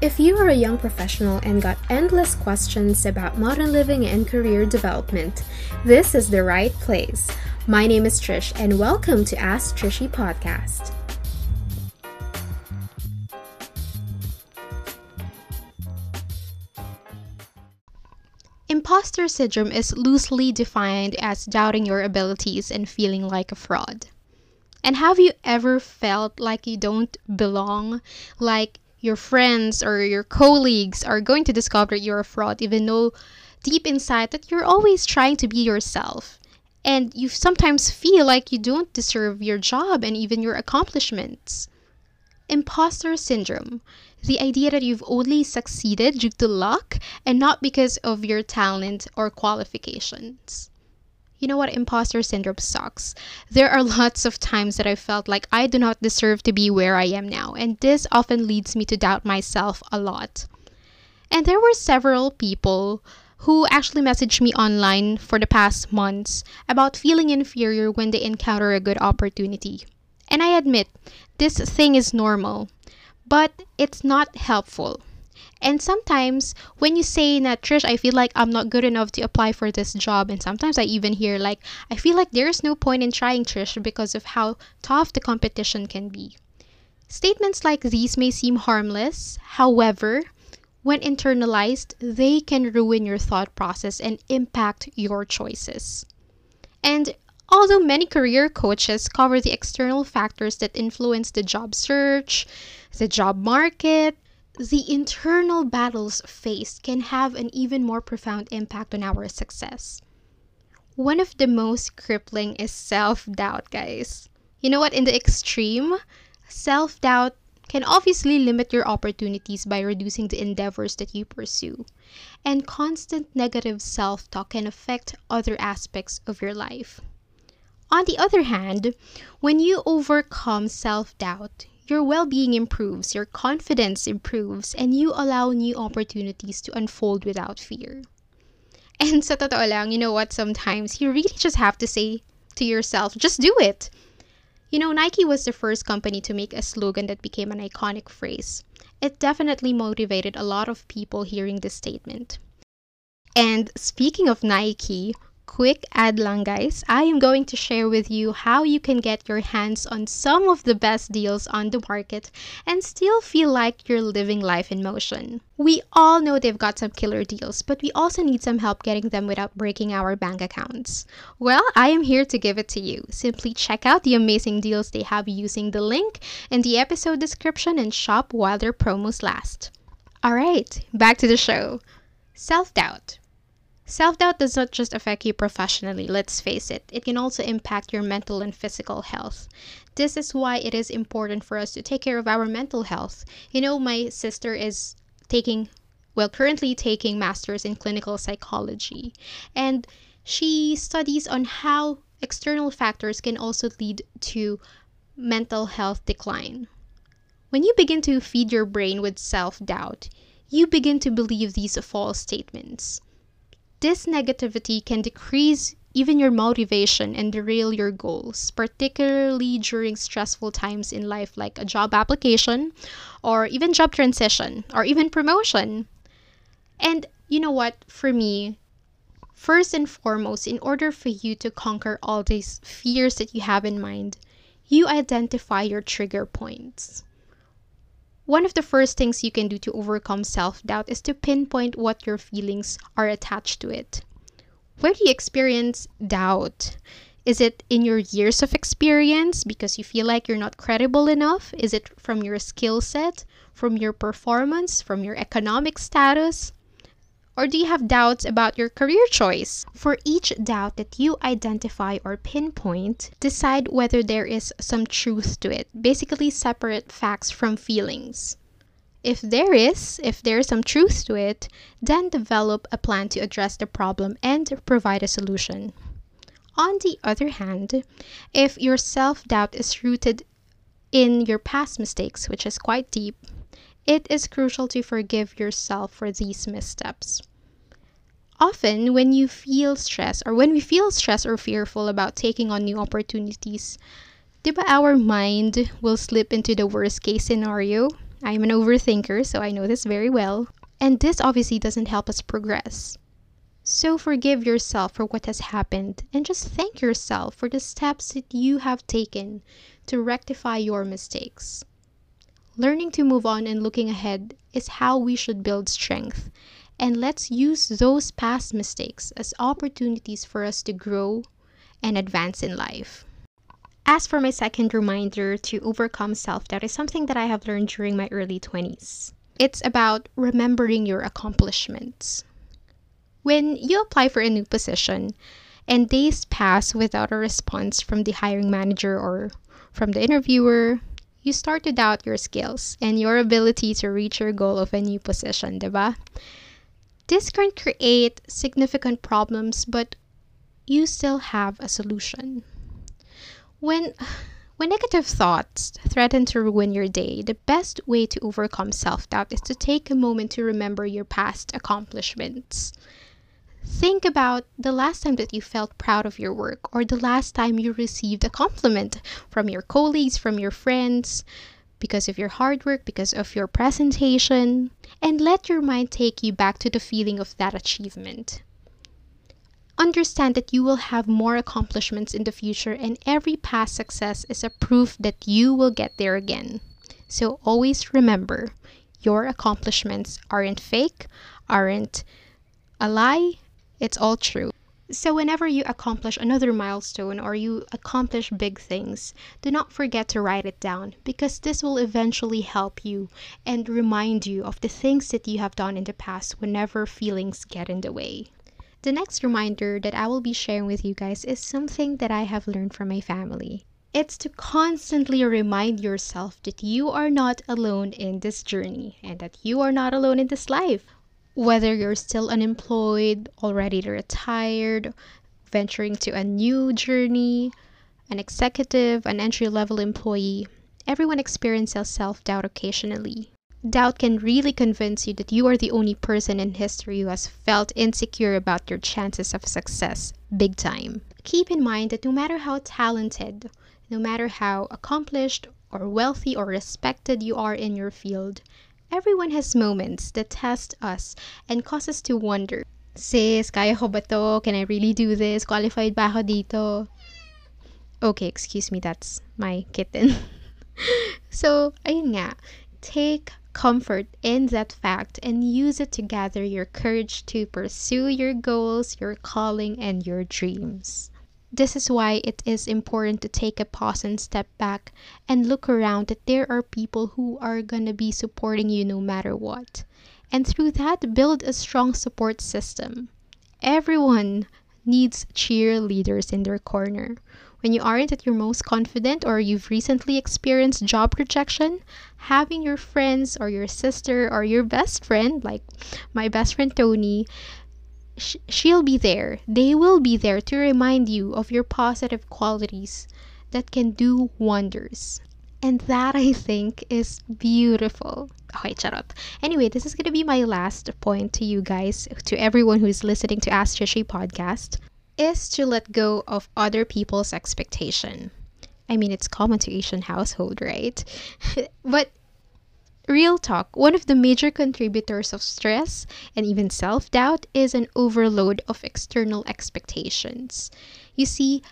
If you are a young professional and got endless questions about modern living and career development, this is the right place. My name is Trish, and welcome to Ask Trishy Podcast. Imposter syndrome is loosely defined as doubting your abilities and feeling like a fraud. And have you ever felt like you don't belong? Like your friends or your colleagues are going to discover you're a fraud, even though deep inside that you're always trying to be yourself. And you sometimes feel like you don't deserve your job and even your accomplishments. Imposter syndrome the idea that you've only succeeded due to luck and not because of your talent or qualifications. You know what? Imposter syndrome sucks. There are lots of times that I felt like I do not deserve to be where I am now, and this often leads me to doubt myself a lot. And there were several people who actually messaged me online for the past months about feeling inferior when they encounter a good opportunity. And I admit, this thing is normal, but it's not helpful. And sometimes when you say that Trish, I feel like I'm not good enough to apply for this job, and sometimes I even hear like I feel like there's no point in trying Trish because of how tough the competition can be. Statements like these may seem harmless, however, when internalized, they can ruin your thought process and impact your choices. And although many career coaches cover the external factors that influence the job search, the job market, the internal battles faced can have an even more profound impact on our success. One of the most crippling is self doubt, guys. You know what? In the extreme, self doubt can obviously limit your opportunities by reducing the endeavors that you pursue. And constant negative self talk can affect other aspects of your life. On the other hand, when you overcome self doubt, your well being improves, your confidence improves, and you allow new opportunities to unfold without fear. And sa totoo lang, you know what, sometimes you really just have to say to yourself, just do it. You know, Nike was the first company to make a slogan that became an iconic phrase. It definitely motivated a lot of people hearing this statement. And speaking of Nike, quick ad lang guys, I am going to share with you how you can get your hands on some of the best deals on the market and still feel like you're living life in motion. We all know they've got some killer deals, but we also need some help getting them without breaking our bank accounts. Well, I am here to give it to you. Simply check out the amazing deals they have using the link in the episode description and shop while their promos last. Alright, back to the show. Self doubt. Self doubt does not just affect you professionally, let's face it, it can also impact your mental and physical health. This is why it is important for us to take care of our mental health. You know, my sister is taking, well, currently taking masters in clinical psychology, and she studies on how external factors can also lead to mental health decline. When you begin to feed your brain with self doubt, you begin to believe these false statements. This negativity can decrease even your motivation and derail your goals, particularly during stressful times in life like a job application or even job transition or even promotion. And you know what? For me, first and foremost, in order for you to conquer all these fears that you have in mind, you identify your trigger points. One of the first things you can do to overcome self doubt is to pinpoint what your feelings are attached to it. Where do you experience doubt? Is it in your years of experience because you feel like you're not credible enough? Is it from your skill set, from your performance, from your economic status? Or do you have doubts about your career choice? For each doubt that you identify or pinpoint, decide whether there is some truth to it. Basically, separate facts from feelings. If there is, if there is some truth to it, then develop a plan to address the problem and provide a solution. On the other hand, if your self doubt is rooted in your past mistakes, which is quite deep, it is crucial to forgive yourself for these missteps. Often, when you feel stress or when we feel stressed or fearful about taking on new opportunities, diba our mind will slip into the worst case scenario? I'm an overthinker, so I know this very well. And this obviously doesn't help us progress. So forgive yourself for what has happened and just thank yourself for the steps that you have taken to rectify your mistakes. Learning to move on and looking ahead is how we should build strength. And let's use those past mistakes as opportunities for us to grow and advance in life. As for my second reminder to overcome self doubt, is something that I have learned during my early 20s. It's about remembering your accomplishments. When you apply for a new position and days pass without a response from the hiring manager or from the interviewer, you start to doubt your skills and your ability to reach your goal of a new position, diba? This can create significant problems, but you still have a solution. When when negative thoughts threaten to ruin your day, the best way to overcome self-doubt is to take a moment to remember your past accomplishments. Think about the last time that you felt proud of your work or the last time you received a compliment from your colleagues, from your friends, because of your hard work, because of your presentation, and let your mind take you back to the feeling of that achievement. Understand that you will have more accomplishments in the future, and every past success is a proof that you will get there again. So always remember your accomplishments aren't fake, aren't a lie, it's all true. So, whenever you accomplish another milestone or you accomplish big things, do not forget to write it down because this will eventually help you and remind you of the things that you have done in the past whenever feelings get in the way. The next reminder that I will be sharing with you guys is something that I have learned from my family. It's to constantly remind yourself that you are not alone in this journey and that you are not alone in this life whether you're still unemployed, already retired, venturing to a new journey, an executive, an entry level employee, everyone experiences self doubt occasionally. Doubt can really convince you that you are the only person in history who has felt insecure about your chances of success, big time. Keep in mind that no matter how talented, no matter how accomplished or wealthy or respected you are in your field, Everyone has moments that test us and cause us to wonder, Sis, kaya ko ba to? Can I really do this? Qualified ba ako dito? Okay, excuse me, that's my kitten. so, ayun nga, take comfort in that fact and use it to gather your courage to pursue your goals, your calling, and your dreams. This is why it is important to take a pause and step back and look around that there are people who are going to be supporting you no matter what. And through that, build a strong support system. Everyone needs cheerleaders in their corner. When you aren't at your most confident or you've recently experienced job rejection, having your friends or your sister or your best friend, like my best friend Tony, sh- she'll be there. They will be there to remind you of your positive qualities that can do wonders. And that I think is beautiful. Okay, charot. Anyway, this is to be my last point to you guys, to everyone who's listening to Ask Trishy podcast, is to let go of other people's expectation. I mean, it's common to Asian household, right? but Real talk, one of the major contributors of stress and even self doubt is an overload of external expectations. You see,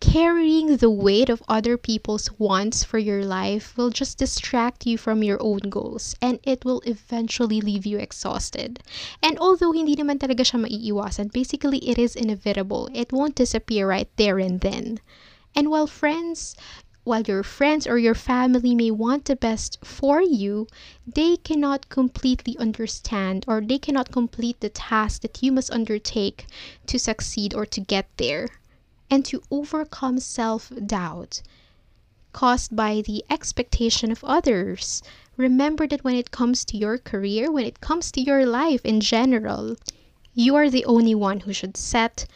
carrying the weight of other people's wants for your life will just distract you from your own goals and it will eventually leave you exhausted. And although hindi naman talaga siya maiiwasan, basically it is inevitable. It won't disappear right there and then. And while friends, while your friends or your family may want the best for you, they cannot completely understand or they cannot complete the task that you must undertake to succeed or to get there. And to overcome self doubt caused by the expectation of others, remember that when it comes to your career, when it comes to your life in general, you are the only one who should set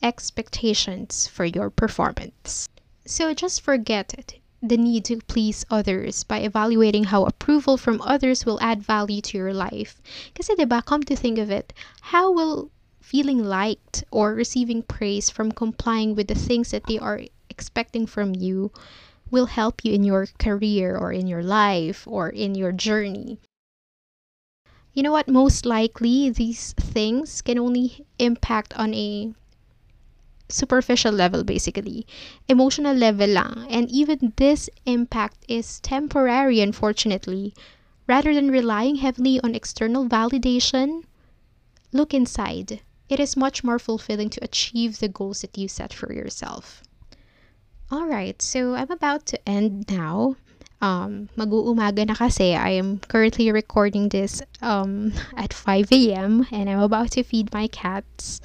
expectations for your performance. So just forget it, the need to please others by evaluating how approval from others will add value to your life. Kasi diba, come to think of it, how will feeling liked or receiving praise from complying with the things that they are expecting from you will help you in your career or in your life or in your journey. You know what? Most likely, these things can only impact on a superficial level basically. Emotional level lang. And even this impact is temporary unfortunately. Rather than relying heavily on external validation look inside. It is much more fulfilling to achieve the goals that you set for yourself. All right so i'm about to end now um, mag-uumaga na kasi. I am currently recording this um, at 5 a.m. and I'm about to feed my cats.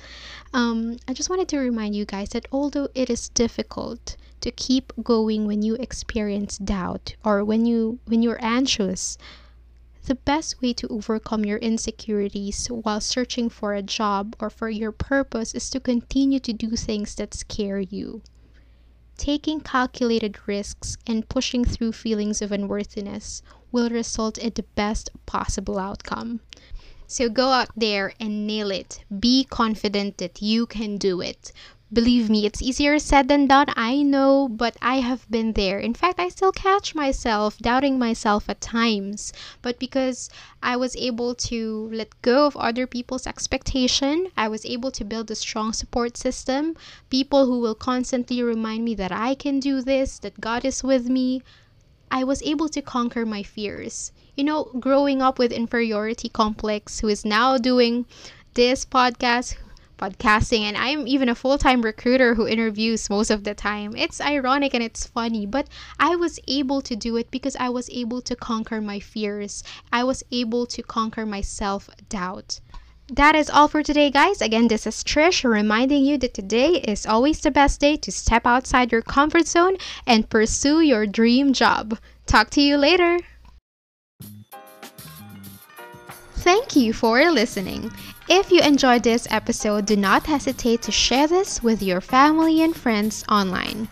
Um, I just wanted to remind you guys that although it is difficult to keep going when you experience doubt or when you when you're anxious, the best way to overcome your insecurities while searching for a job or for your purpose is to continue to do things that scare you. Taking calculated risks and pushing through feelings of unworthiness will result in the best possible outcome. So go out there and nail it. Be confident that you can do it. Believe me, it's easier said than done, I know, but I have been there. In fact, I still catch myself doubting myself at times. But because I was able to let go of other people's expectation, I was able to build a strong support system, people who will constantly remind me that I can do this, that God is with me. I was able to conquer my fears you know, growing up with inferiority complex, who is now doing this podcast, podcasting, and I'm even a full time recruiter who interviews most of the time. It's ironic and it's funny, but I was able to do it because I was able to conquer my fears. I was able to conquer my self doubt. That is all for today, guys. Again, this is Trish reminding you that today is always the best day to step outside your comfort zone and pursue your dream job. Talk to you later. Thank you for listening. If you enjoyed this episode, do not hesitate to share this with your family and friends online.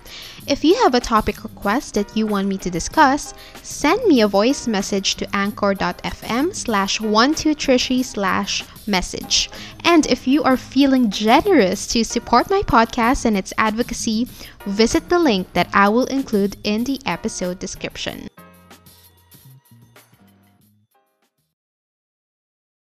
If you have a topic request that you want me to discuss, send me a voice message to anchor.fm slash 12trishy slash message. And if you are feeling generous to support my podcast and its advocacy, visit the link that I will include in the episode description.